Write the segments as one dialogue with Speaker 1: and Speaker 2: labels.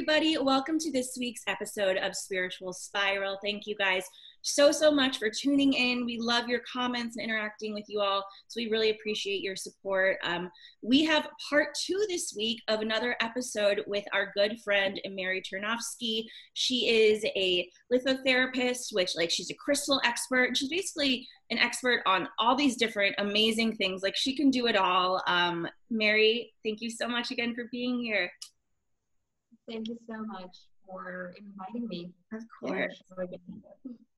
Speaker 1: Everybody. Welcome to this week's episode of Spiritual Spiral. Thank you guys so, so much for tuning in. We love your comments and interacting with you all. So, we really appreciate your support. Um, we have part two this week of another episode with our good friend, Mary Turnovsky. She is a lithotherapist, which, like, she's a crystal expert. She's basically an expert on all these different amazing things. Like, she can do it all. Um, Mary, thank you so much again for being here.
Speaker 2: Thank you so much for inviting me.
Speaker 1: Of course.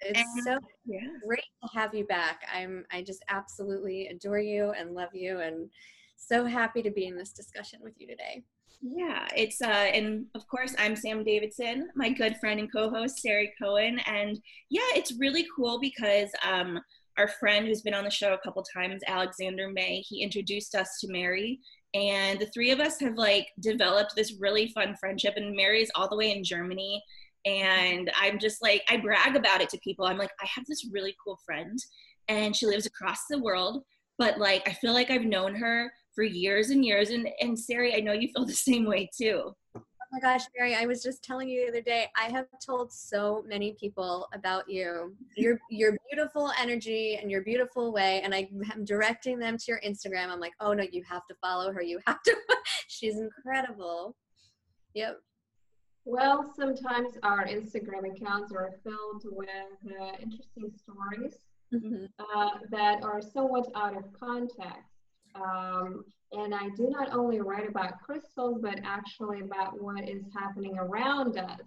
Speaker 3: It's
Speaker 1: And-
Speaker 3: so
Speaker 1: Yeah.
Speaker 3: great to have you back. I'm I just absolutely adore you and love you and so happy to be in this discussion with you today.
Speaker 1: Yeah, it's uh, and of course I'm Sam Davidson, my good friend and co-host Sari Cohen, and yeah, it's really cool because um, our friend who's been on the show a couple times, Alexander May, he introduced us to Mary, and the three of us have like developed this really fun friendship. And Mary's all the way in Germany, and I'm just like I brag about it to people. I'm like I have this really cool friend, and she lives across the world, but like I feel like I've known her for years and years. And and Sari, I know you feel the same way too.
Speaker 3: Oh my gosh, Mary, I was just telling you the other day, I have told so many people about you. Your your beautiful energy and your beautiful way. And I am directing them to your Instagram. I'm like, oh no, you have to follow her. You have to she's incredible. Yep.
Speaker 2: Well, sometimes our Instagram accounts are filled with uh, interesting stories
Speaker 3: Mhm.
Speaker 2: uh, that are somewhat out of context. Um, and I do not only write about crystals, but actually about what is happening around us.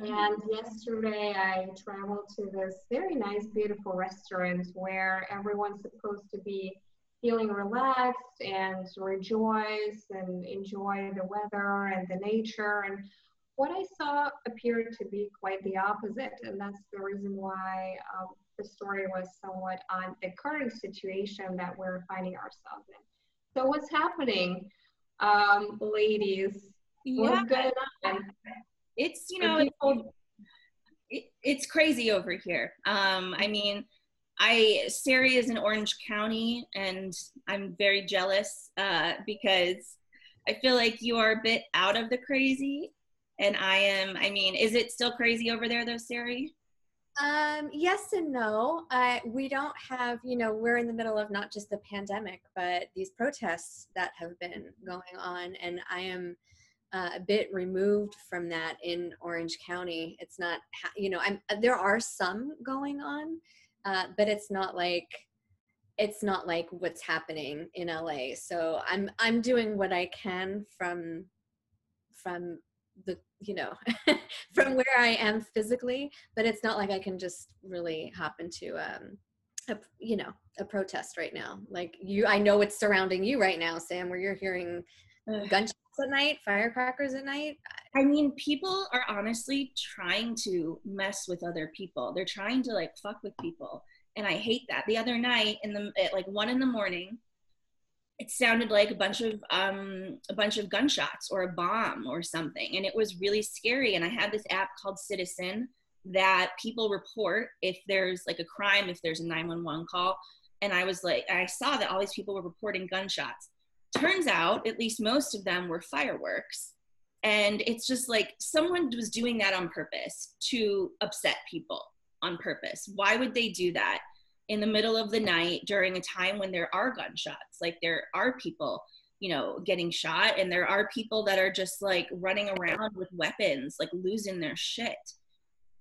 Speaker 2: And yesterday I traveled to this very nice, beautiful restaurant where everyone's supposed to be feeling relaxed and rejoice and enjoy the weather and the nature. And what I saw appeared to be quite the opposite. And that's the reason why um, the story was somewhat on the current situation that we're finding ourselves in. So, what's happening, um, ladies?
Speaker 1: Yeah,
Speaker 2: What's going on?
Speaker 1: it's you know it's,
Speaker 2: people-
Speaker 1: it, it's crazy over here. Um, I mean, I Sari is in Orange County, and I'm very jealous uh, because I feel like you are a bit out of the crazy, and I am. I mean, is it still crazy over there though, Sari?
Speaker 3: Um, yes and no. Uh, we don't have, you know, we're in the middle of not just the pandemic, but these protests that have been going on. And I am uh, a bit removed from that in Orange County. It's not, you know, I'm, there are some going on, uh, but it's not like, it's not like what's happening in LA. So I'm, I'm doing what I can from, from the, you know, from where I am physically, but it's not like I can just really hop into um a, you know a protest right now. Like you, I know it's surrounding you right now, Sam, where you're hearing gunshots at night, firecrackers at night.
Speaker 1: I mean, people are honestly trying to mess with other people. They're trying to like fuck with people, and I hate that. The other night, in the at like one in the morning, it sounded like a bunch of um, a bunch of gunshots or a bomb or something, and it was really scary. And I had this app called Citizen that people report if there's like a crime, if there's a 911 call. And I was like, I saw that all these people were reporting gunshots. Turns out, at least most of them were fireworks. And it's just like someone was doing that on purpose to upset people on purpose. Why would they do that in the middle of the night during a time when there are gunshots? Like there are people, you know, getting shot, and there are people that are just like running around with weapons, like losing their shit.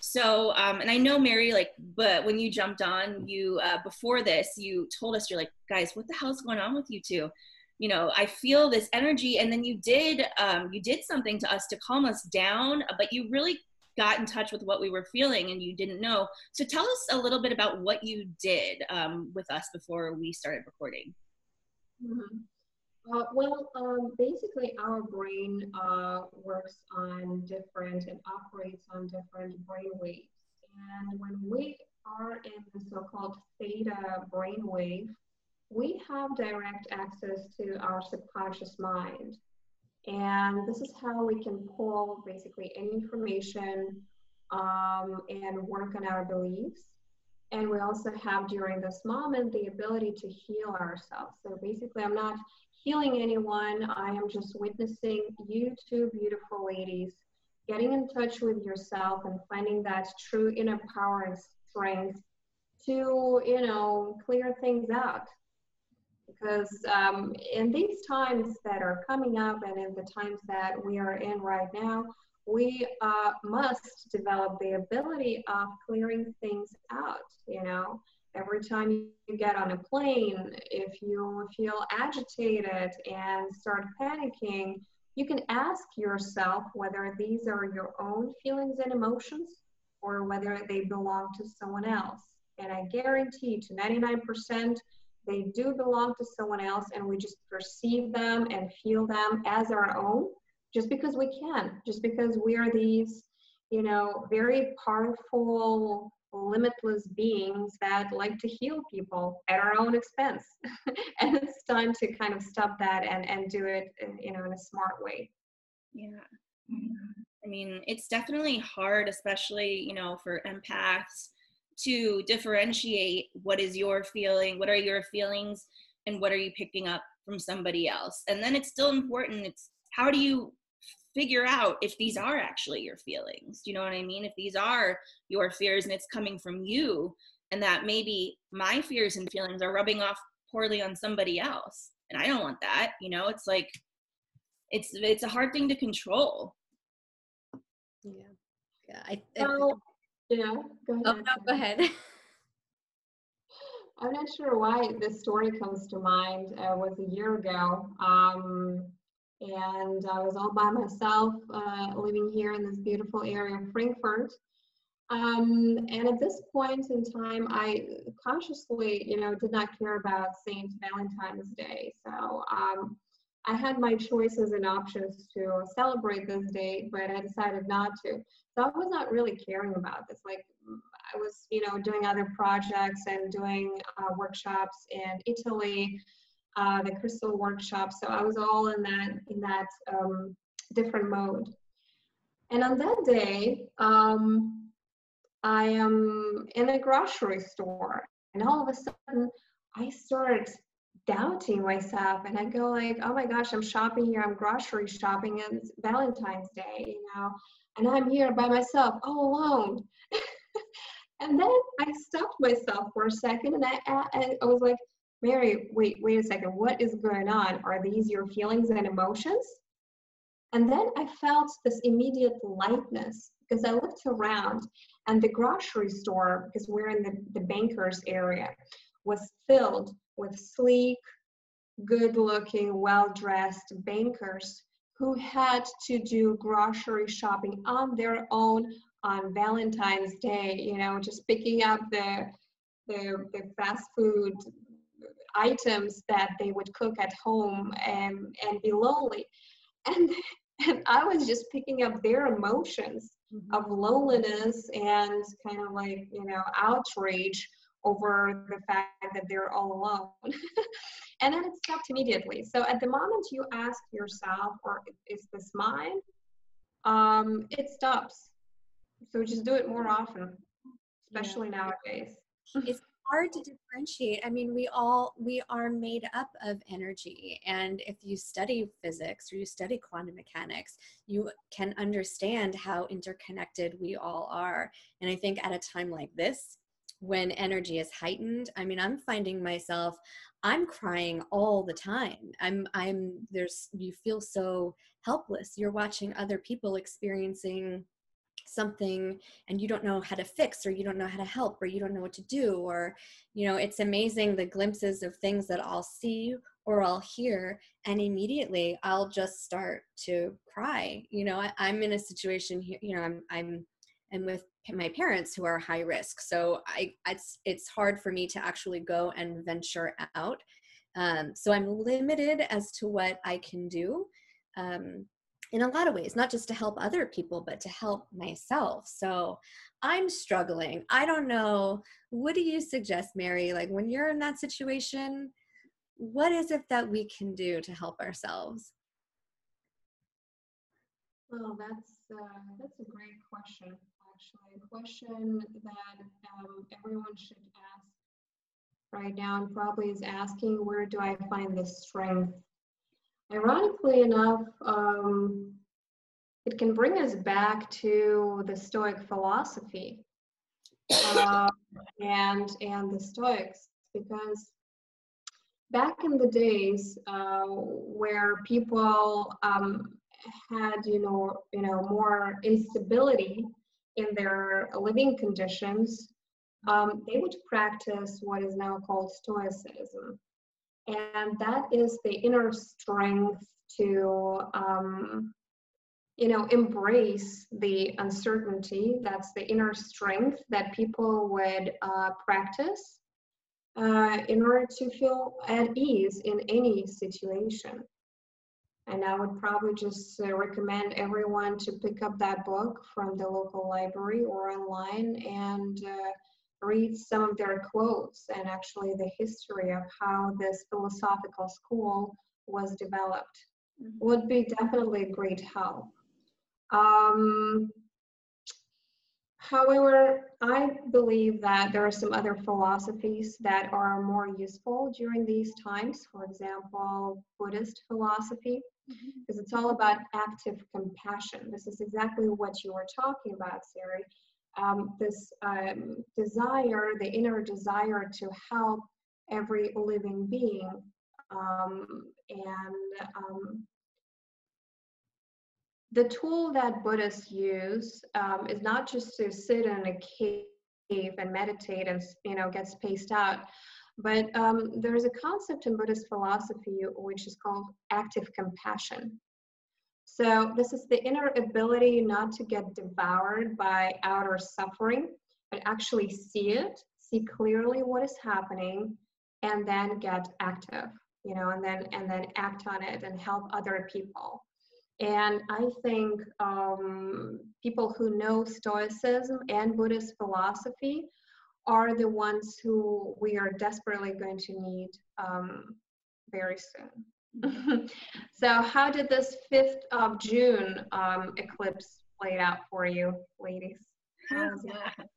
Speaker 1: So, um, and I know Mary, like, but when you jumped on, you uh, before this, you told us you're like, guys, what the hell's going on with you two? You know, I feel this energy, and then you did, um, you did something to us to calm us down, but you really got in touch with what we were feeling, and you didn't know. So, tell us a little bit about what you did um, with us before we started recording.
Speaker 2: Mhm. Uh, well, um, basically, our brain uh, works on different and operates on different brain waves. And when we are in the so called theta brain wave, we have direct access to our subconscious mind. And this is how we can pull basically any information um, and work on our beliefs. And we also have during this moment the ability to heal ourselves. So basically, I'm not healing anyone. I am just witnessing you two beautiful ladies getting in touch with yourself and finding that true inner power and strength to, you know, clear things out. Because um, in these times that are coming up and in the times that we are in right now, we uh, must develop the ability of clearing things out, you know. Every time you get on a plane, if you feel agitated and start panicking, you can ask yourself whether these are your own feelings and emotions or whether they belong to someone else. And I guarantee to 99%, they do belong to someone else, and we just perceive them and feel them as our own just because we can, just because we are these, you know, very powerful limitless beings that like to heal people at our own expense. And it's time to kind of stop that and and do it in, you know in a smart way.
Speaker 1: Yeah. Mm-hmm. I mean it's definitely hard especially you know for empaths to differentiate what is your feeling what are your feelings and what are you picking up from somebody else and then it's still important it's how do you figure out if these are actually your feelings. Do you know what I mean? If these are your fears and it's coming from you, and that maybe my fears and feelings are rubbing off poorly on somebody else. And I don't want that. You know, it's like it's it's a hard thing to control.
Speaker 3: Yeah. Yeah. I,
Speaker 2: I so, yeah,
Speaker 3: go ahead. Oh, no, go ahead.
Speaker 2: I'm not sure why this story comes to mind. Uh, was a year ago. Um, and I was all by myself uh, living here in this beautiful area of Frankfurt. Um, and at this point in time, I consciously, you know, did not care about Saint Valentine's Day. So um, I had my choices and options to celebrate this day, but I decided not to. So I was not really caring about this. Like I was, you know, doing other projects and doing uh, workshops in Italy uh, the crystal workshop. So I was all in that in that um, different mode. And on that day, um, I am in a grocery store, and all of a sudden, I started doubting myself, and I go like, "Oh my gosh, I'm shopping here. I'm grocery shopping, and it's Valentine's Day, you know, and I'm here by myself, all alone." and then I stopped myself for a second, and I, I, I was like, Mary, wait, wait a second, what is going on? Are these your feelings and emotions? And then I felt this immediate lightness because I looked around and the grocery store, because we're in the, the bankers area, was filled with sleek, good looking, well dressed bankers who had to do grocery shopping on their own on Valentine's Day, you know, just picking up the, the, the fast food items that they would cook at home and, and be lonely. And, and I was just picking up their emotions mm-hmm. of loneliness and kind of like, you know, outrage over the fact that they're all alone. and then it stopped immediately. So at the moment you ask yourself, or is this mine? Um, it stops. So just do it more often, especially yeah. nowadays.
Speaker 3: It's hard to differentiate. I mean, we all we are made up of energy, and if you study physics or you study quantum mechanics, you can understand how interconnected we all are. And I think at a time like this, when energy is heightened, I mean, I'm finding myself I'm crying all the time. I'm I'm there's you feel so helpless. You're watching other people experiencing something and you don't know how to fix or you don't know how to help or you don't know what to do or you know it's amazing the glimpses of things that i'll see or i'll hear and immediately i'll just start to cry you know I, am in a situation here you know i'm i'm and with my parents who are high risk so i it's it's hard for me to actually go and venture out um, so i'm limited as to what i can do um, in a lot of ways, not just to help other people, but to help myself. So I'm struggling. I don't know. What do you suggest, Mary? Like when you're in that situation, what is it that we can do to help ourselves?
Speaker 2: Well, that's uh, that's a great question. Actually, a question that um, everyone should ask right now, and probably is asking, where do I find the strength? Ironically enough, um, it can bring us back to the Stoic philosophy uh, and and the Stoics because back in the days uh, where people um, had you know you know more instability in their living conditions, um, they would practice what is now called Stoicism, and that is the inner strength to um, you know embrace the uncertainty. That's the inner strength that people would uh, practice uh, in order to feel at ease in any situation. And I would probably just uh, recommend everyone to pick up that book from the local library or online and uh, read some of their quotes and actually the history of how this philosophical school was developed. Mm-hmm. Would be definitely a great help. Um, However, I believe that there are some other philosophies that are more useful during these times. For example, Buddhist philosophy, because mm-hmm. it's all about active compassion. This is exactly what you were talking about, Sari. Um, this um, desire, the inner desire to help every living being um, and um, the tool that Buddhists use um, is not just to sit in a cave and meditate and you know get spaced out, but um, there is a concept in Buddhist philosophy which is called active compassion. So this is the inner ability not to get devoured by outer suffering, but actually see it, see clearly what is happening, and then get active, you know, and then and then act on it and help other people. And I think um, people who know Stoicism and Buddhist philosophy are the ones who we are desperately going to need um, very soon. so, how did this 5th of June um, eclipse play out for you, ladies?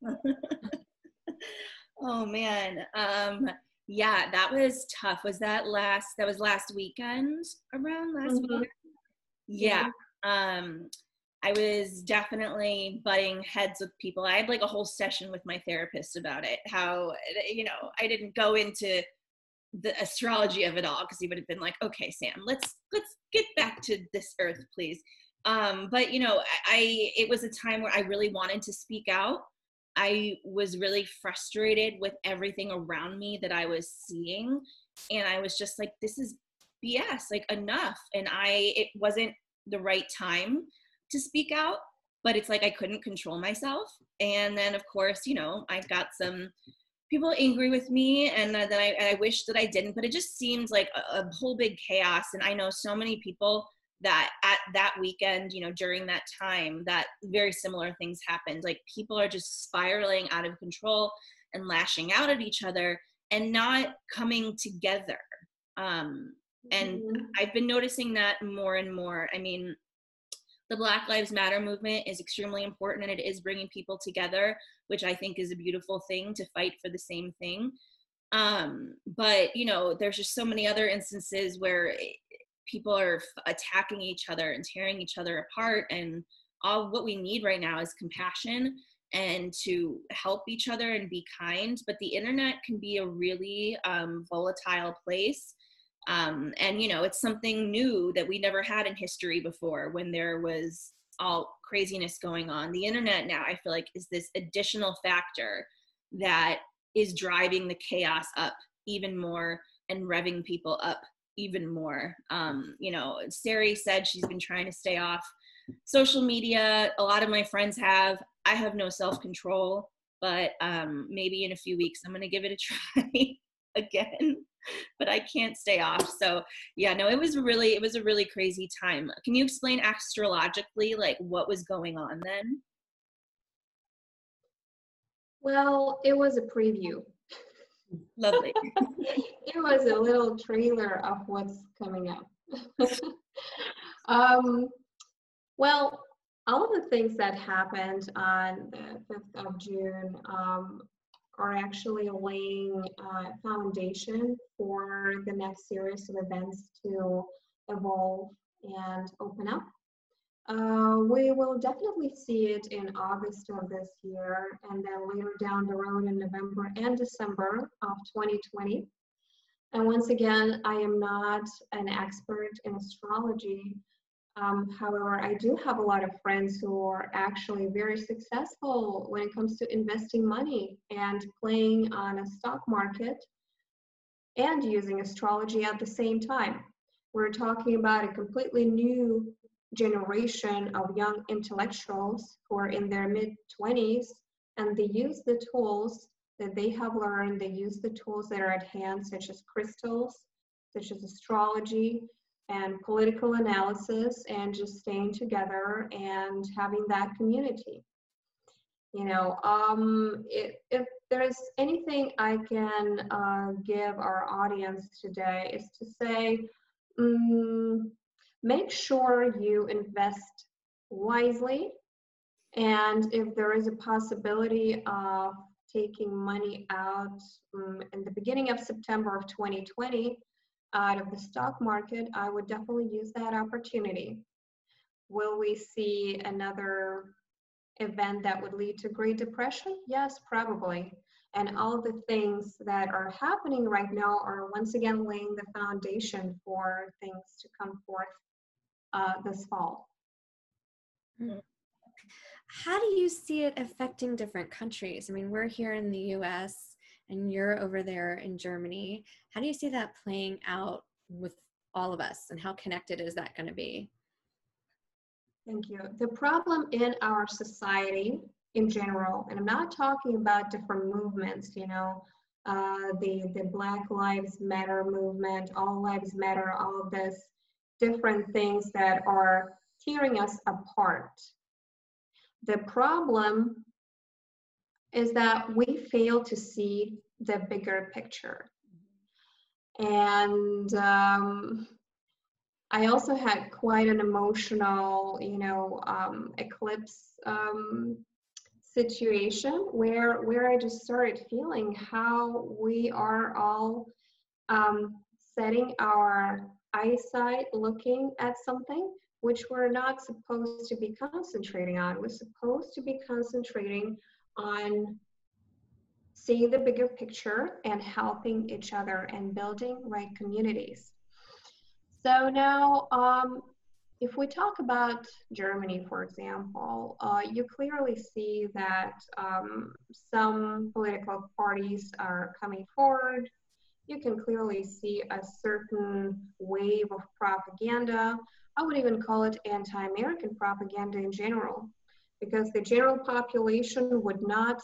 Speaker 1: oh man. Um, yeah, that was tough. Was that last that was last weekend around last mm-hmm. weekend? Yeah. Um i was definitely butting heads with people. I had like a whole session with my therapist about it how you know i didn't go into the astrology of it all because he would have been like okay sam let's let's get back to this earth please. Um but you know I, it was a time where i really wanted to speak out. I was really frustrated with everything around me that i was seeing and i was just like this is BS, like enough. And I, it wasn't the right time to speak out, but it's like I couldn't control myself. And then, of course, you know, I've got some people angry with me and then I, I wish that I didn't, but it just seems like a, a whole big chaos. And I know so many people that at that weekend, you know, during that time, that very similar things happened. Like people are just spiraling out of control and lashing out at each other and not coming together. Um, and mm-hmm. I've been noticing that more and more. I mean, the Black Lives Matter movement is extremely important and it is bringing people together, which I think is a beautiful thing to fight for the same thing. Um, but, you know, there's just so many other instances where people are attacking each other and tearing each other apart. And all what we need right now is compassion and to help each other and be kind. But the internet can be a really um, volatile place um, and you know it's something new that we never had in history before when there was all craziness going on. The internet now i feel like is this additional factor that is driving the chaos up even more and revving people up even more. Um, you know sari said she's been trying to stay off social media. A lot of my friends have. I have no self-control but um, maybe in a few weeks i'm going to give it a try again but I can't stay off. So yeah, no, it was really it was a really crazy time. Can you explain astrologically like what was going on then?
Speaker 2: Well, it was a preview.
Speaker 1: Lovely.
Speaker 2: it was a little trailer of what's coming up. um, well, all of the things that happened on the 5th of June um, are actually laying a foundation for the next series of events to evolve and open up. Uh, we will definitely see it in August of this year and then later down the road in November and December of 2020. And once again, I am not an expert in astrology. Um, however, I do have a lot of friends who are actually very successful when it comes to investing money and playing on a stock market and using astrology at the same time. We're talking about a completely new generation of young intellectuals who are in their mid 20s and they use the tools that they have learned. They use the tools that are at hand, such as crystals, such as astrology and political analysis, and just staying together and having that community. You know, um, if there's anything I can uh, give our audience today, is to say, um, make sure you invest wisely. And if there is a possibility of taking money out um, in the beginning of September of 2020 out of the stock market, I would definitely use that opportunity. Will we see another event that would lead to Great Depression? Yes, probably. And all the things that are happening right now are once again laying the foundation for things to come forth uh, this fall.
Speaker 3: Mm how do you see it affecting different countries? I mean, we're here in the US and you're over there in Germany. How do you see that playing out with all of us and how connected is that going to be?
Speaker 2: Thank you. The problem in our society in general, and I'm not talking about different movements, you know, uh, the, the Black Lives Matter movement, All Lives Matter, all of this different things that are tearing us apart the problem is that we fail to see the bigger picture. And um, I also had quite an emotional, you know, um, eclipse um, situation where where I just started feeling how we are all um, setting our eyesight looking at something which we're not supposed to be concentrating on. We're supposed to be concentrating on seeing the bigger picture and helping each other and building right communities. So now, um, if we talk about Germany, for example, uh, you clearly see that um, some political parties are coming forward. You can clearly see a certain wave of propaganda I would even call it anti-American propaganda in general, because the general population would not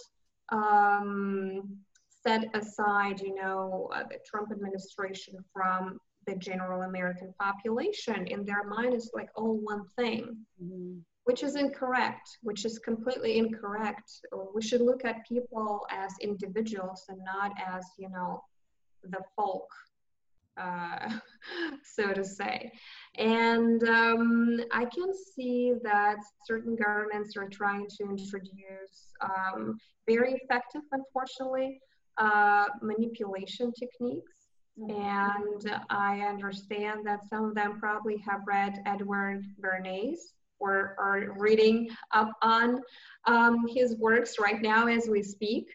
Speaker 2: um, set aside, you know, uh, the Trump administration from the general American population. In their mind, it's like all one thing, mm-hmm. which is incorrect, which is completely incorrect. We should look at people as individuals and not as, you know, the folk uh, so to say. And um, I can see that certain governments are trying to introduce um, very effective, unfortunately, uh, manipulation techniques. Mm-hmm. And I understand that some of them probably have read Edward Bernays or are reading up on um, his works right now as we speak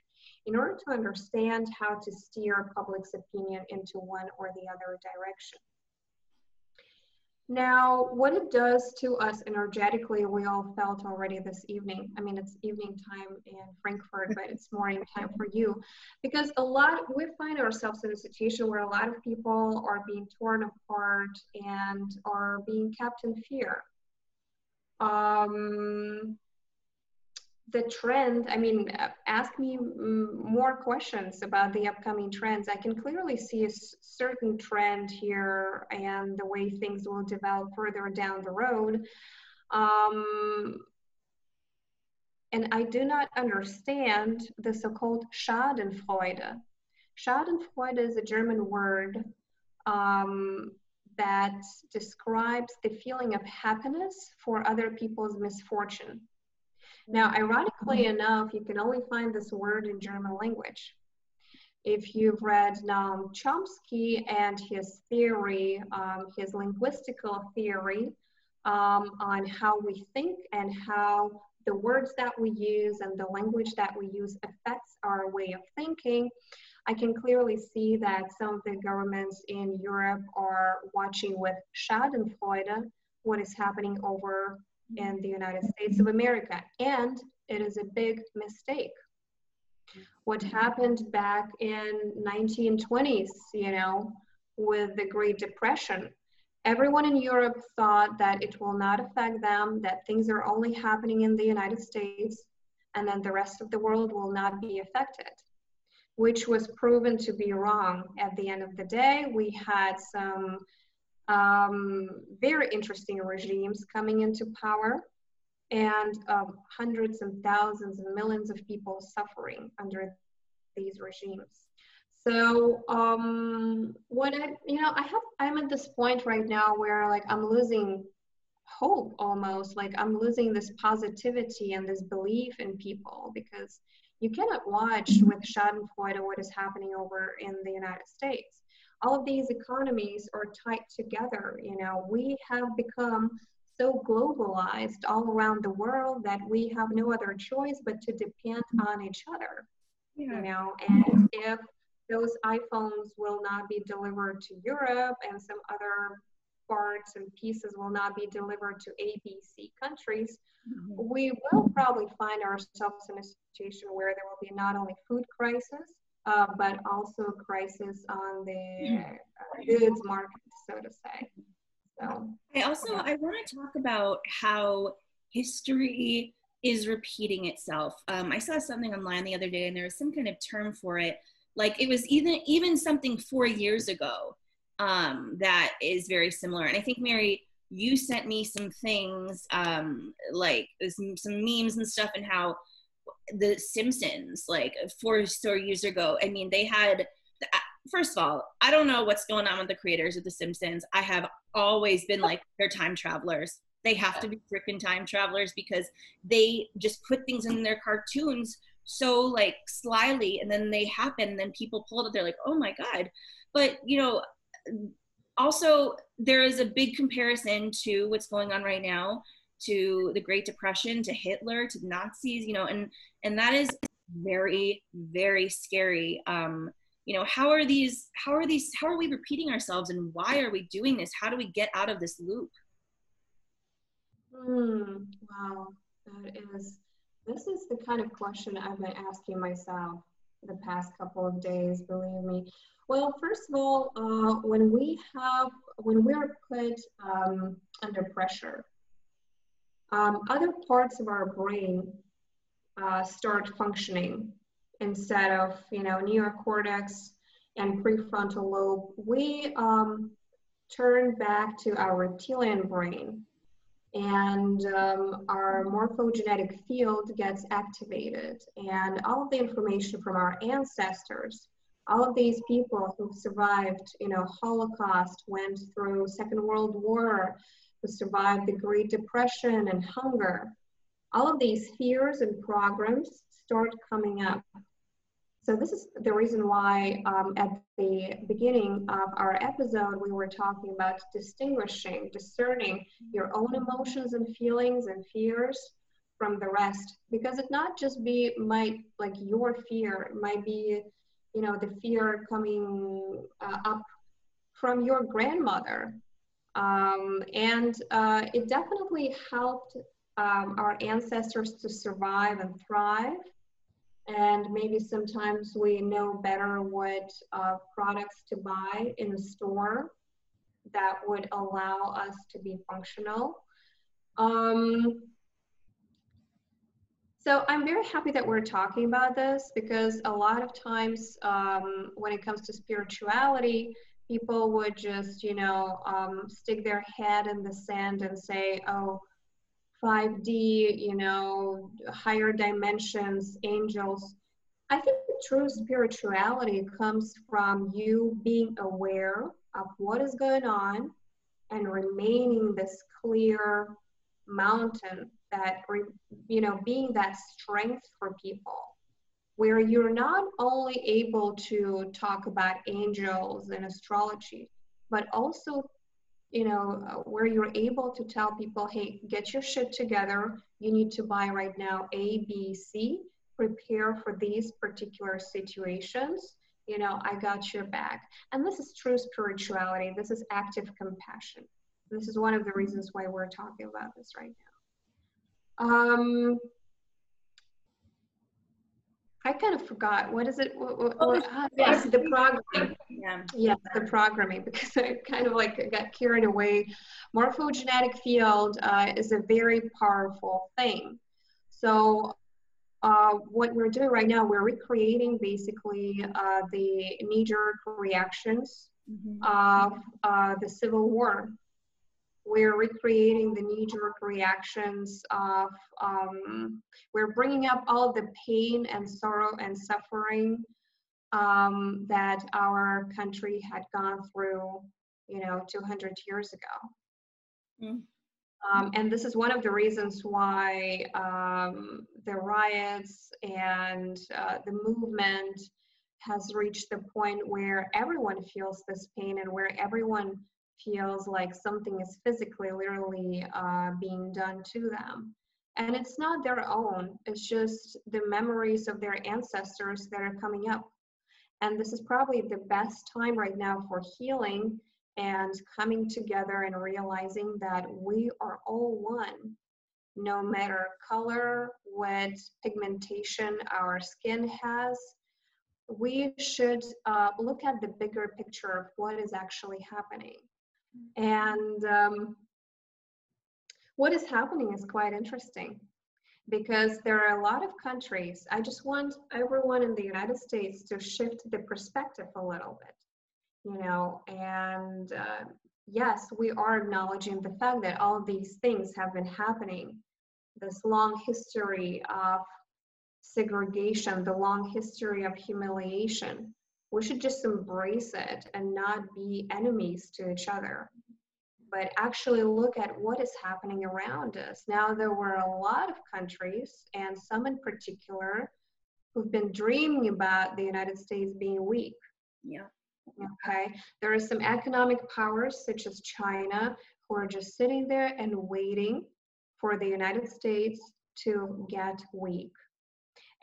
Speaker 2: in order to understand how to steer public's opinion into one or the other direction. Now, what it does to us energetically, we all felt already this evening. I mean, it's evening time in Frankfurt, but it's morning time for you. Because a lot, we find ourselves in a situation where a lot of people are being torn apart and are being kept in fear. Um, the trend, I mean, ask me more questions about the upcoming trends. I can clearly see a certain trend here and the way things will develop further down the road. Um, and I do not understand the so-called Schadenfreude. Schadenfreude is a German word um, that describes the feeling of happiness for other people's misfortune. Now, ironically enough, you can only find this word in German language. If you've read Noam Chomsky and his theory, um, his linguistical theory um, on how we think and how the words that we use and the language that we use affects our way of thinking, I can clearly see that some of the governments in Europe are watching with Schadenfreude what is happening over Mm-hmm. in the United States of America. And it is a big mistake. What happened back in 1920s, you know, with the Great Depression, everyone in Europe thought that it will not affect them, that things are only happening in the United States, and then the rest of the world will not be affected, which was proven to be wrong. At the end of the day, we had some um, very interesting regimes coming into power and um, hundreds and thousands and millions of people suffering under these regimes. So um, what I, you know, I have, I'm at this point right now where like I'm losing hope almost, like I'm losing this positivity and this belief in people because you cannot watch with Schadenfreude what is happening over in the United States. All of these economies are tied together. You know, we have become so globalized all around the world that we have no other choice but to depend on each other. Yeah. You know, and if those iPhones will not be delivered to Europe and some other parts and pieces will not be delivered to ABC countries, mm-hmm. we will probably find ourselves in a situation where there will be not only food crisis, uh, but also crisis on the mm-hmm. uh, goods market, so to say. So,
Speaker 1: I also yeah. I want to talk about how history is repeating itself. Um, I saw something online the other day, and there was some kind of term for it like it was even even something four years ago um, that is very similar and i think mary you sent me some things um, like some memes and stuff and how the simpsons like four four years ago. I mean they had first of all i don't know what's going on with the creators of the simpsons. I have always been like they're time travelers. They have to be freaking time travelers because they just put things in their cartoons so like slyly and then they happen and then people pull it up they're like oh my god. But you know also there is a big comparison to what's going on right now to the great depression to hitler to nazis you know and and that is very very scary. Um you know how are these how are these how are we repeating ourselves and why are we doing this? How do we get out of this loop?
Speaker 2: Mm, wow that is this is the kind of question I've been asking myself the past couple of days, believe me. Well, first of all, uh, when we have, when we're put um, under pressure, um, other parts of our brain uh, start functioning instead of, you know, neocortex and prefrontal lobe. We um, turn back to our reptilian brain and um, our morphogenetic field gets activated and all of the information from our ancestors all of these people who survived you know holocaust went through second world war who survived the great depression and hunger all of these fears and programs start coming up so this is the reason why um, at the beginning of our episode, we were talking about distinguishing, discerning your own emotions and feelings and fears from the rest. Because it not just be might like your fear, it might be, you know, the fear coming uh, up from your grandmother. Um, and uh, it definitely helped um, our ancestors to survive and thrive and maybe sometimes we know better what uh, products to buy in the store that would allow us to be functional. Um, so I'm very happy that we're talking about this because a lot of times um, when it comes to spirituality, people would just, you know, um, stick their head in the sand and say, oh, 5D, you know, higher dimensions, angels. I think true spirituality comes from you being aware of what is going on and remaining this clear mountain that, you know, being that strength for people. Where you're not only able to talk about angels and astrology, but also, you know, where you're able to tell people, hey, get your shit together. You need to buy right now A, B, C. Prepare for these particular situations. You know, I got your back. And this is true spirituality. This is active compassion. This is one of the reasons why we're talking about this right now. Um, I kind of forgot. What is it? What, what, oh, ah, yes, the programming. Yeah. Yes, the programming, because I kind of like got carried away. Morphogenetic field uh, is a very powerful thing. So uh, what we're doing right now, we're recreating basically uh, the knee-jerk reactions mm-hmm. of uh, the Civil War we're recreating the knee-jerk reactions of um, we're bringing up all the pain and sorrow and suffering um, that our country had gone through you know 200 years ago mm. um, and this is one of the reasons why um, the riots and uh, the movement has reached the point where everyone feels this pain and where everyone feels like something is physically, literally uh, being done to them. And it's not their own, it's just the memories of their ancestors that are coming up. And this is probably the best time right now for healing and coming together and realizing that we are all one. No matter color, what pigmentation our skin has, we should uh, look at the bigger picture of what is actually happening. And um, what is happening is quite interesting because there are a lot of countries. I just want everyone in the United States to shift the perspective a little bit, you know, and uh, yes, we are acknowledging the fact that all these things have been happening. This long history of segregation, the long history of humiliation, we should just embrace it and not be enemies to each other but actually look at what is happening around us. Now there were a lot of countries and some in particular who've been dreaming about the united states being weak.
Speaker 1: Yeah.
Speaker 2: Okay? There are some economic powers such as china who are just sitting there and waiting for the united states to get weak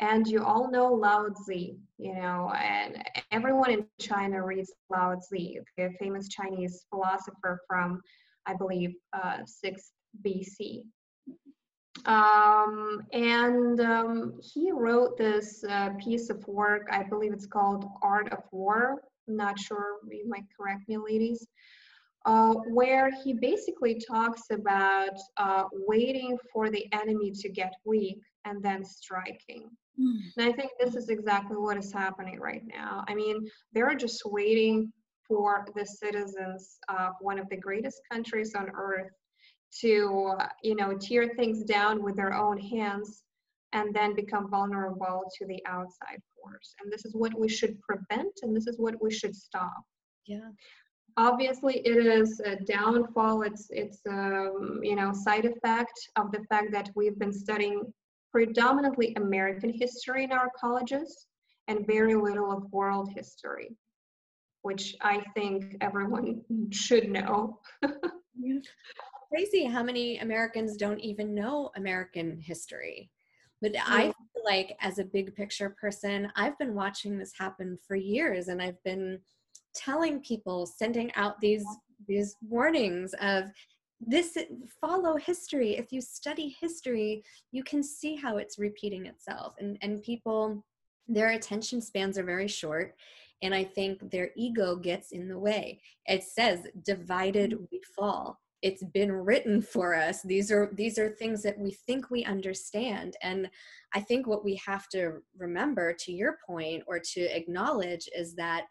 Speaker 2: and you all know Lao Tzu, you know, and everyone in China reads Lao Tzu, the famous Chinese philosopher from, I believe, uh, 6th BC. Um, and um, he wrote this uh, piece of work, I believe it's called Art of War. I'm not sure, you might correct me, ladies. Uh, where he basically talks about uh, waiting for the enemy to get weak and then striking. Mm. And I think this is exactly what is happening right now. I mean, they're just waiting for the citizens of one of the greatest countries on earth to, you know, tear things down with their own hands and then become vulnerable to the outside force. And this is what we should prevent and this is what we should stop.
Speaker 3: Yeah.
Speaker 2: Obviously, it is a downfall. It's it's um, you know side effect of the fact that we've been studying predominantly American history in our colleges and very little of world history, which I think everyone should know.
Speaker 3: Crazy how many Americans don't even know American history. But. I feel like, as a big picture person, I've been watching this happen for years, and I've been telling people, sending out these these warnings of this follow history. If you study history you can see how it's repeating itself. And and people their attention spans are very short and i think their ego gets in the way. It says divided mm. we fall. It's been written for us. These are these are things that we think we understand. And i think what we have to remember to your point or to acknowledge is that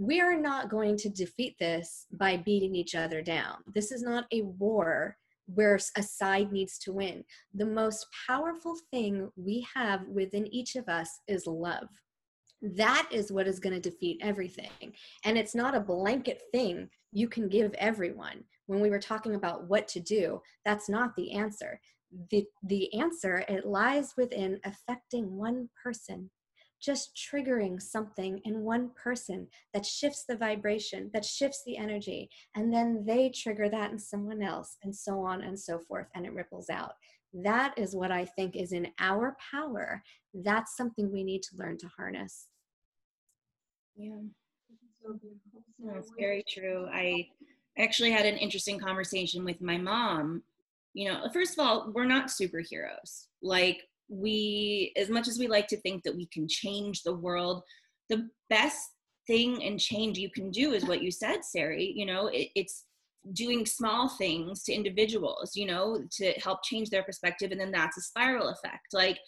Speaker 3: we are not going to defeat this by beating each other down. This is not a war where a side needs to win. The most powerful thing we have within each of us is love. That is what is going to defeat everything. And it's not a blanket thing you can give everyone. When we were talking about what to do, that's not the answer. The, the answer, it lies within affecting one person just triggering something in one person that shifts the vibration, that shifts the energy, and then they trigger that in someone else, and so on and so forth, and it ripples out. That is what I think is in our power. That's something we need to learn to harness.
Speaker 1: Yeah. That's very true. I actually had an interesting conversation with my mom. You know, first of all, we're not superheroes. Like, we, as much as we like to think that we can change the world, the best thing and change you can do is what you said, Sari. You know, it, it's doing small things to individuals, you know, to help change their perspective. And then that's a spiral effect. Like,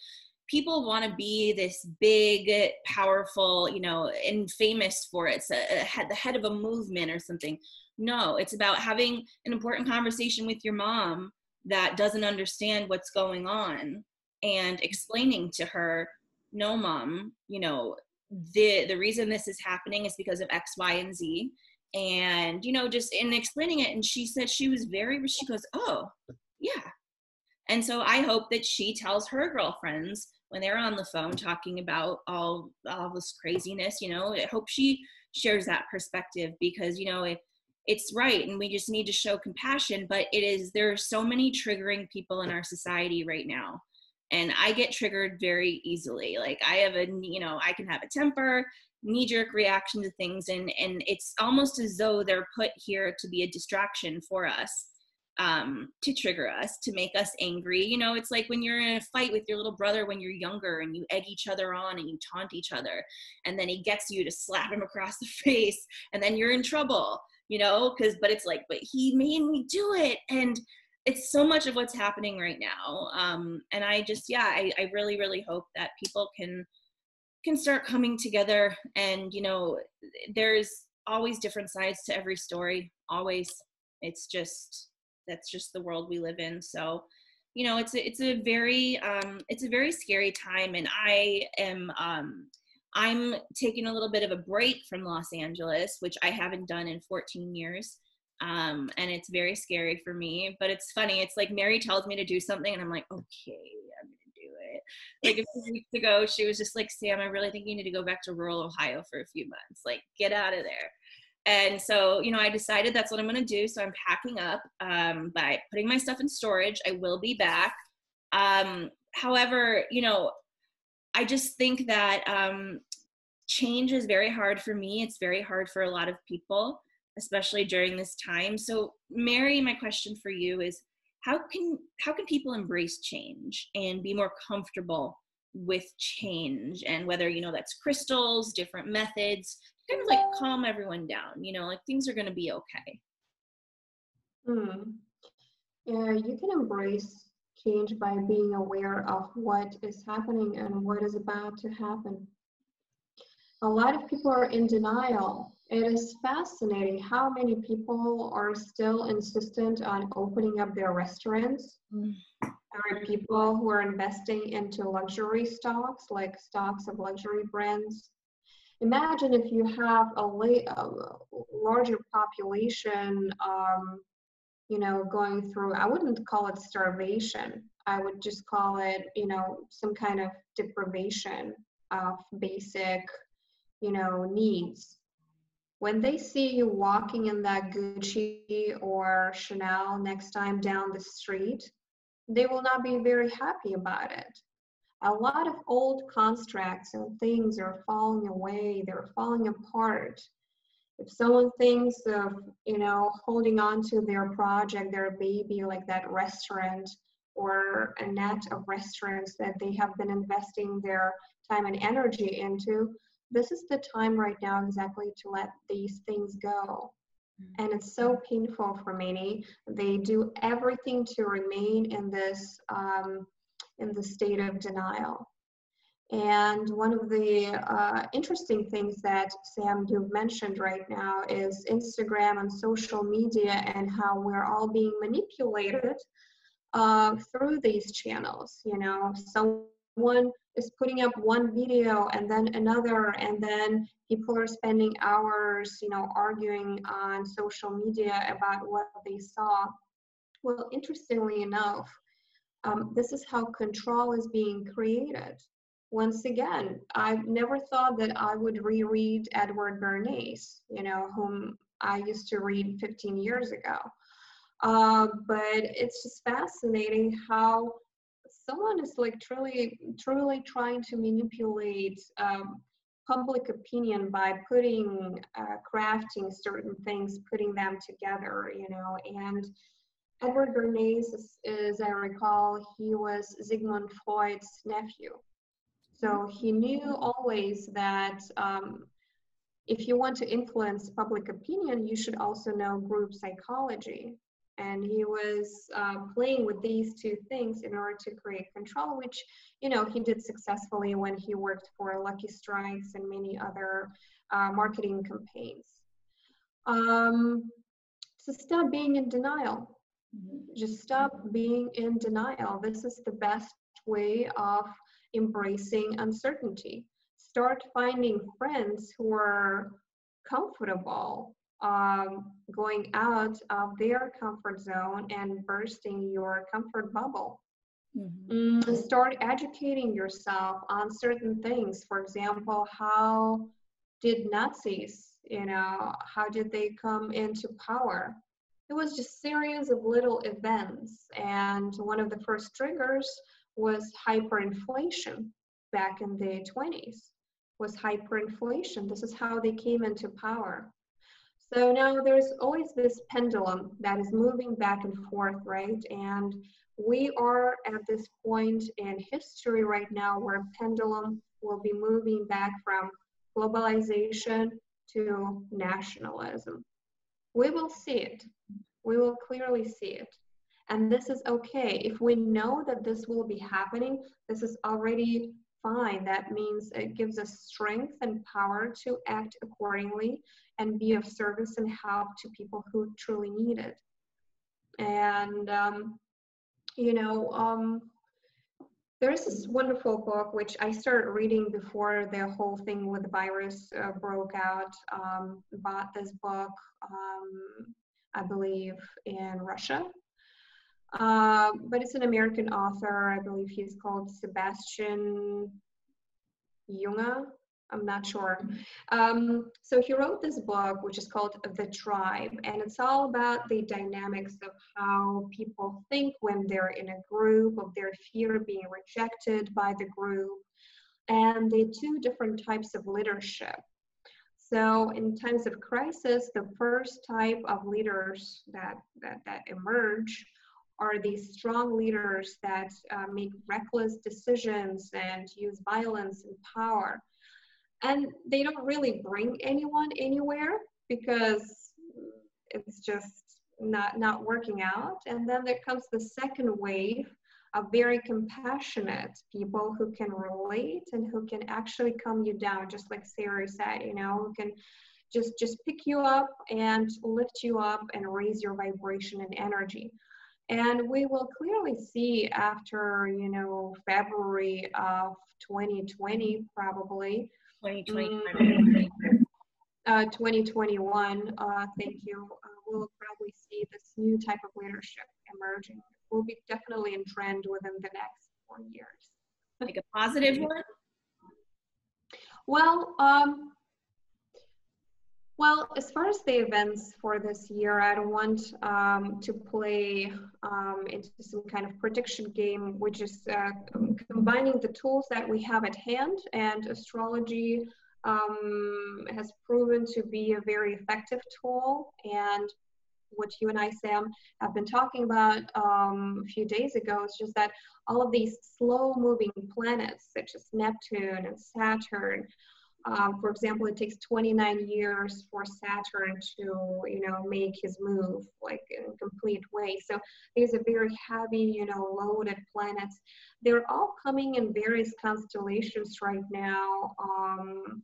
Speaker 1: people want to be this big, powerful, you know, and famous for it. A, a uh, the head of a movement or something. No, it's about having an important conversation with your mom that doesn't understand what's going on and explaining to her, no, mom, you know, the the reason this is happening is because of X, Y, and Z. And, you know, just in explaining it, and she said she was very, she goes, oh, yeah. And so I hope that she tells her girlfriends when they're on the phone talking about all all this craziness you know i hope she shares that perspective because you know it, it's right and we just need to show compassion but it is there are so many triggering people in our society right now and i get triggered very easily like i have a you know i can have a temper knee jerk reaction to things and and it's almost as though they're put here to be a distraction for us um, to trigger us, to make us angry. You know, it's like when you're in a fight with your little brother when you're younger and you egg each other on and you taunt each other, and then he gets you to slap him across the face, and then you're in trouble, you know, because, but it's like, but he made me do it. And it's so much of what's happening right now. Um, and I just, yeah, I, I really, really hope that people can can start coming together and you know there's always different sides to every story always it's just that's just the world we live in so you know it's a, it's a very um, it's a very scary time and i am um, i'm taking a little bit of a break from los angeles which i haven't done in 14 years um, and it's very scary for me but it's funny it's like mary tells me to do something and i'm like okay i'm gonna do it like a few weeks ago she was just like sam i really think you need to go back to rural ohio for a few months like get out of there and so, you know, I decided that's what I'm to do. So I'm packing up um, by putting my stuff in storage. I will be back. Um, however, you know, I just think that um, change is very hard for me. It's very hard for a lot of people, especially during this time. So, Mary, my question for you is how can how can people embrace change and be more comfortable with change and whether you know that's crystals different methods kind of like calm everyone down, you know, like things are going to be okay.
Speaker 2: Hmm. Yeah, you can embrace change by being aware of what is happening and what is about to happen. A lot of people are in denial. It is fascinating how many people are still insistent on opening up their restaurants. Mm. There are people who are investing into luxury stocks, like stocks of luxury brands imagine if you have a, la- a larger population, um, you know, going through, I wouldn't call it starvation. I would just call it, you know, some kind of deprivation of basic, you know, needs. When they see you walking in that Gucci or Chanel next time down the street, they will not be very happy about it a lot of old constructs and things are falling away, they're falling apart. If someone thinks of, you know, holding on to their project, their baby, like that restaurant or a net of restaurants that they have been investing their time and energy into, this is the time right now exactly to let these things go. Mm-hmm. And it's so painful for many. They do everything to remain in this um, in the state of denial. And one of the uh, interesting things that Sam you've mentioned right now is Instagram and social media and how we're all being manipulated uh, through these channels. You know, someone is putting up one video and then another, and then people are spending hours, you know, arguing on social media about what they saw. Well, interestingly enough, um, this is how control is being created. once again, I never thought that I would reread Edward Bernays, you know, whom I used to read 15 years ago. Uh, but it's just fascinating how someone is like truly, truly trying to manipulate um, public opinion by putting, uh, crafting certain things, putting them together, you know, and Edward Bernays, as I recall, he was Sigmund Freud's nephew. So he knew always that um, if you want to influence public opinion, you should also know group psychology. And he was uh, playing with these two things in order to create control, which, you know, he did successfully when he worked for Lucky Strikes and many other uh, marketing campaigns. Um, so stop being in denial. Mm-hmm. Just stop being in denial. This is the best way of embracing uncertainty. Start finding friends who are comfortable um, going out of their comfort zone and bursting your comfort bubble. Mm-hmm. Mm, start educating yourself on certain things. For example, how did Nazis, you know, how did they come into power? It was just series of little events, and one of the first triggers was hyperinflation back in the 20s was hyperinflation this is how they came into power so now there's always this pendulum that is moving back and forth right? And we are at this point in history right now where pendulum will be moving back from globalization to nationalism. We will see it. We will clearly see it. And this is okay. If we know that this will be happening, this is already fine. That means it gives us strength and power to act accordingly and be of service and help to people who truly need it. And, um, you know, um, there's this wonderful book which I started reading before the whole thing with the virus uh, broke out. Um, bought this book, um, I believe, in Russia uh, but it's an American author. I believe he's called Sebastian Junger. I'm not sure. Um, so he wrote this book, which is called The Tribe, and it's all about the dynamics of how people think when they're in a group, of their fear of being rejected by the group, and the two different types of leadership. So in times of crisis, the first type of leaders that, that, that emerge are these strong leaders that uh, make reckless decisions and use violence and power. And they don't really bring anyone anywhere because it's just not, not working out. And then there comes the second wave of very compassionate people who can relate and who can actually calm you down, just like Sarah said, you know, who can just just pick you up and lift you up and raise your vibration and energy. And we will clearly see after, you know, February of 2020, probably. 2020. Mm, uh, 2021, uh, thank you. Uh, we'll probably see this new type of leadership emerging. We'll be definitely in trend within the next four years.
Speaker 1: Like a positive one?
Speaker 2: Well, um, well, as far as the events for this year, I don't want um, to play um, into some kind of prediction game, which is uh, combining the tools that we have at hand. And astrology um, has proven to be a very effective tool. And what you and I, Sam, have been talking about um, a few days ago is just that all of these slow moving planets, such as Neptune and Saturn, um, for example, it takes 29 years for Saturn to, you know, make his move like in a complete way. So these are very heavy, you know, loaded planets. They're all coming in various constellations right now. Um,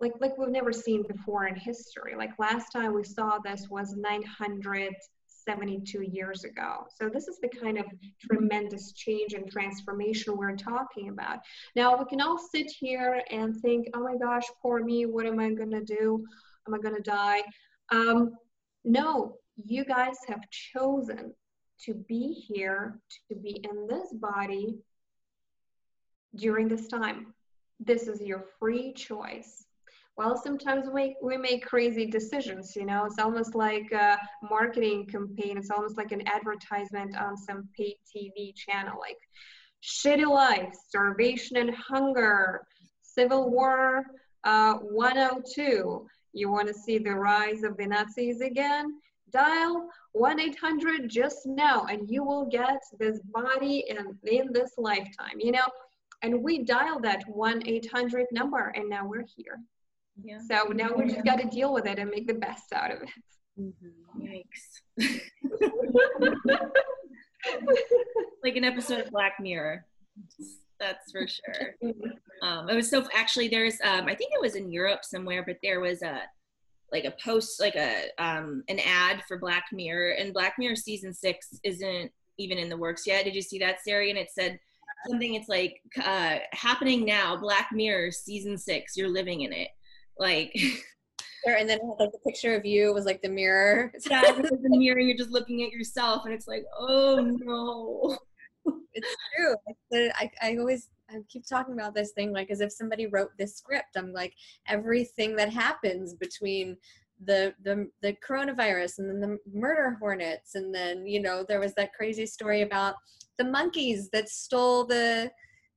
Speaker 2: like, like we've never seen before in history. Like last time we saw this was 900 72 years ago. So this is the kind of tremendous change and transformation we're talking about. Now we can all sit here and think, oh my gosh, poor me, what am I gonna do? Am I gonna die? Um, no, you guys have chosen to be here, to be in this body during this time. This is your free choice. Well, sometimes we, we make crazy decisions, you know, it's almost like a marketing campaign. It's almost like an advertisement on some paid TV channel, like shitty life, starvation and hunger, civil war uh, 102. You want to see the rise of the Nazis again? Dial 1 800 just now, and you will get this body in, in this lifetime, you know? And we dial that 1 800 number, and now we're here. Yeah. So now we just got to deal with it and make the best out of it.
Speaker 1: Mm-hmm. Yikes. like an episode of Black Mirror. That's for sure. Um, it was so actually there's um, I think it was in Europe somewhere, but there was a like a post like a um, an ad for Black Mirror and Black Mirror season six isn't even in the works yet. Did you see that, Sari? And it said something. It's like uh, happening now. Black Mirror season six. You're living in it like
Speaker 3: and then like the picture of you was like the mirror.
Speaker 1: Yeah the mirror you're just looking at yourself and it's like oh no.
Speaker 3: It's true I, I always I keep talking about this thing like as if somebody wrote this script i'm like everything that happens between the the the coronavirus and then the murder hornets and then you know there was that crazy story about the monkeys that stole the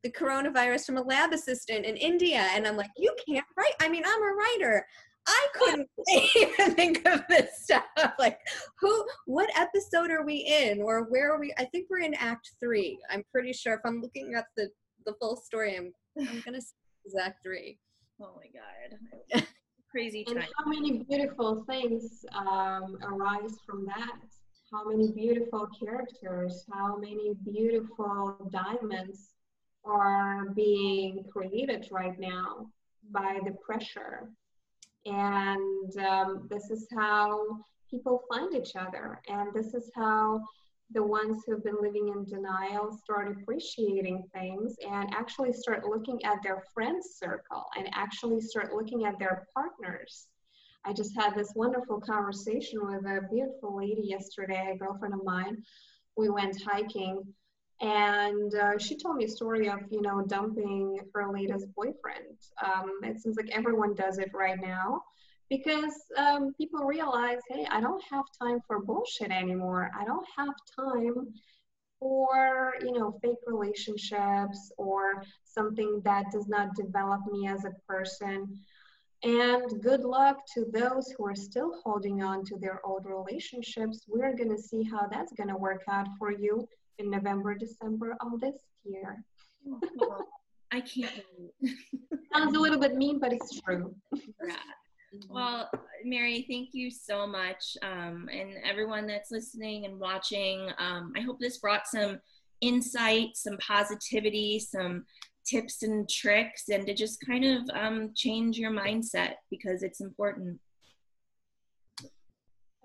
Speaker 3: the coronavirus from a lab assistant in India. And I'm like, you can't write. I mean, I'm a writer. I couldn't even think of this stuff. Like, who, what episode are we in, or where are we? I think we're in Act Three. I'm pretty sure. If I'm looking at the the full story, I'm I'm gonna say Act Three.
Speaker 1: Oh my god, crazy
Speaker 2: time. And how many beautiful things um, arise from that? How many beautiful characters? How many beautiful diamonds are being created right now by the pressure. And um, this is how people find each other. And this is how the ones who've been living in denial start appreciating things and actually start looking at their friends circle and actually start looking at their partners. I just had this wonderful conversation with a beautiful lady yesterday, a girlfriend of mine. We went hiking and uh, she told me a story of you know dumping her latest boyfriend. Um, it seems like everyone does it right now because um, people realize hey i don't have time for bullshit anymore. I don't have time for you know fake relationships or something that does not develop me as a person. And good luck to those who are still holding on to their old relationships. We're going to see how that's going to work out for you in November, December of this year.
Speaker 1: I can't
Speaker 2: Sounds a little bit mean, but it's true. Yeah.
Speaker 1: Well, Mary, thank you so much. Um, and everyone that's listening and watching, um, I hope this brought some insight, some positivity, some tips and tricks, and to just kind of um, change your mindset because it's important.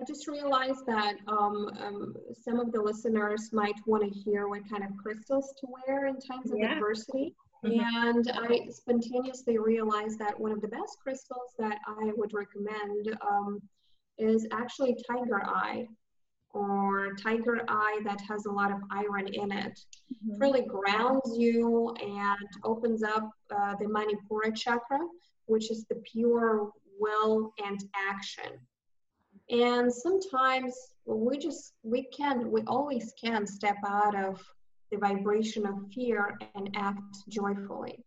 Speaker 2: I just realized that um, um, some of the listeners might want to hear what kind of crystals to wear in times of yeah. adversity. Mm-hmm. And I spontaneously realized that one of the best crystals that I would recommend um, is actually tiger eye or tiger eye that has a lot of iron in it. Mm-hmm. It really grounds you and opens up uh, the Manipura chakra, which is the pure will and action and sometimes we just we can we always can step out of the vibration of fear and act joyfully.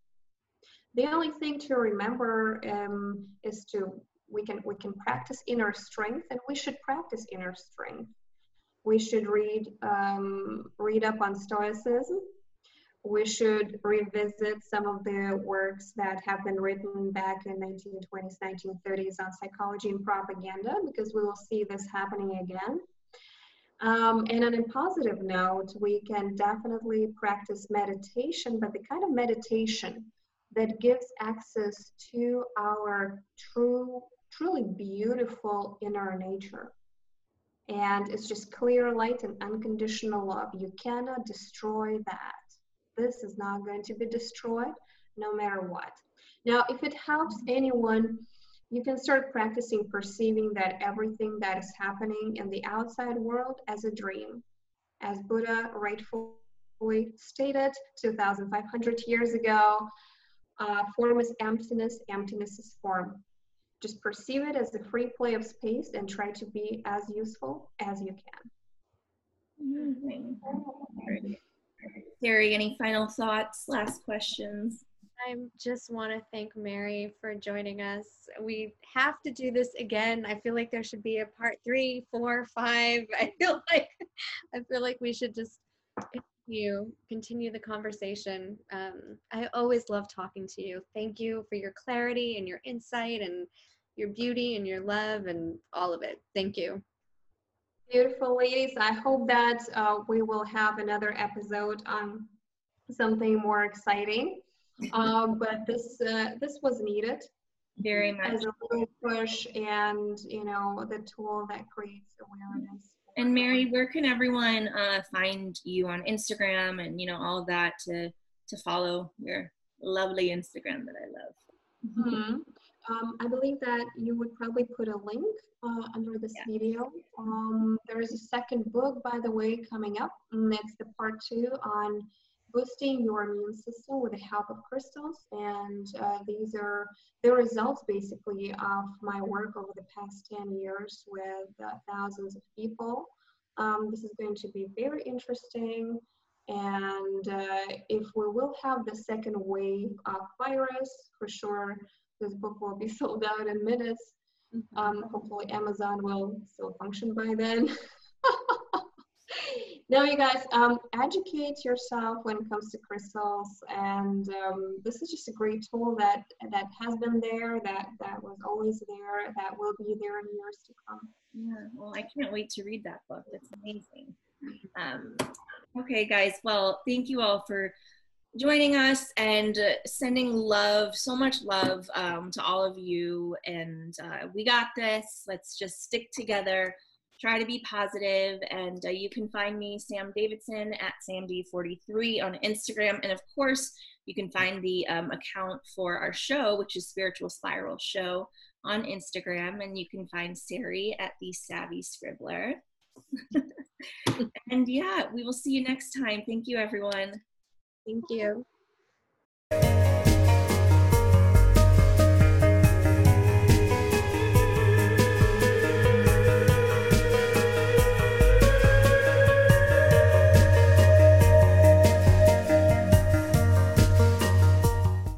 Speaker 2: The only thing to remember um, is to we can we can practice inner strength and we should practice inner strength. We should read um, read up on stoicism we should revisit some of the works that have been written back in 1920s, 1930s on psychology and propaganda, because we will see this happening again. Um, and on a positive note, we can definitely practice meditation, but the kind of meditation that gives access to our true, truly beautiful inner nature. And it's just clear light and unconditional love. You cannot destroy that this is not going to be destroyed no matter what. Now, if it helps anyone, you can start practicing perceiving that everything that is happening in the outside world as a dream, as Buddha rightfully stated 2,500 years ago. Uh, form is emptiness, emptiness is form. Just perceive it as a free play of space and try to be as useful as you can.
Speaker 1: Mm-hmm. Terry, any final thoughts, last questions?
Speaker 3: I just want to thank Mary for joining us. We have to do this again. I feel like there should be a part three, four, five. I feel like I feel like we should just continue continue the conversation. Um, I always love talking to you. Thank you for your clarity and your insight and your beauty and your love and all of it. Thank you.
Speaker 2: Beautiful ladies. I hope that uh, we will have another episode on something more exciting. Um, but this uh, this was needed
Speaker 1: very much
Speaker 2: as a little push and you know the tool that creates awareness.
Speaker 1: And Mary, where can everyone uh, find you on Instagram and you know all that to to follow your lovely Instagram that I love?
Speaker 2: Mm-hmm. Um, I believe that you would probably put a link uh, under this yeah. video. Um, there is a second book, by the way, coming up. And it's the part two on boosting your immune system with the help of crystals. And uh, these are the results basically of my work over the past 10 years with uh, thousands of people. Um, this is going to be very interesting. And uh, if we will have the second wave of virus, for sure, this book will be sold out in minutes. Mm-hmm. Um, hopefully Amazon will still function by then. now, you guys, um, educate yourself when it comes to crystals, and um, this is just a great tool that that has been there, that that was always there, that will be there in years to come.
Speaker 1: Yeah, well, I can't wait to read that book. It's amazing. Um, okay, guys. Well, thank you all for joining us and uh, sending love, so much love um, to all of you. And uh, we got this. Let's just stick together try to be positive. and uh, you can find me sam davidson at samd43 on instagram and of course you can find the um, account for our show which is spiritual spiral show on instagram and you can find sari at the savvy scribbler and yeah we will see you next time thank you everyone
Speaker 3: thank you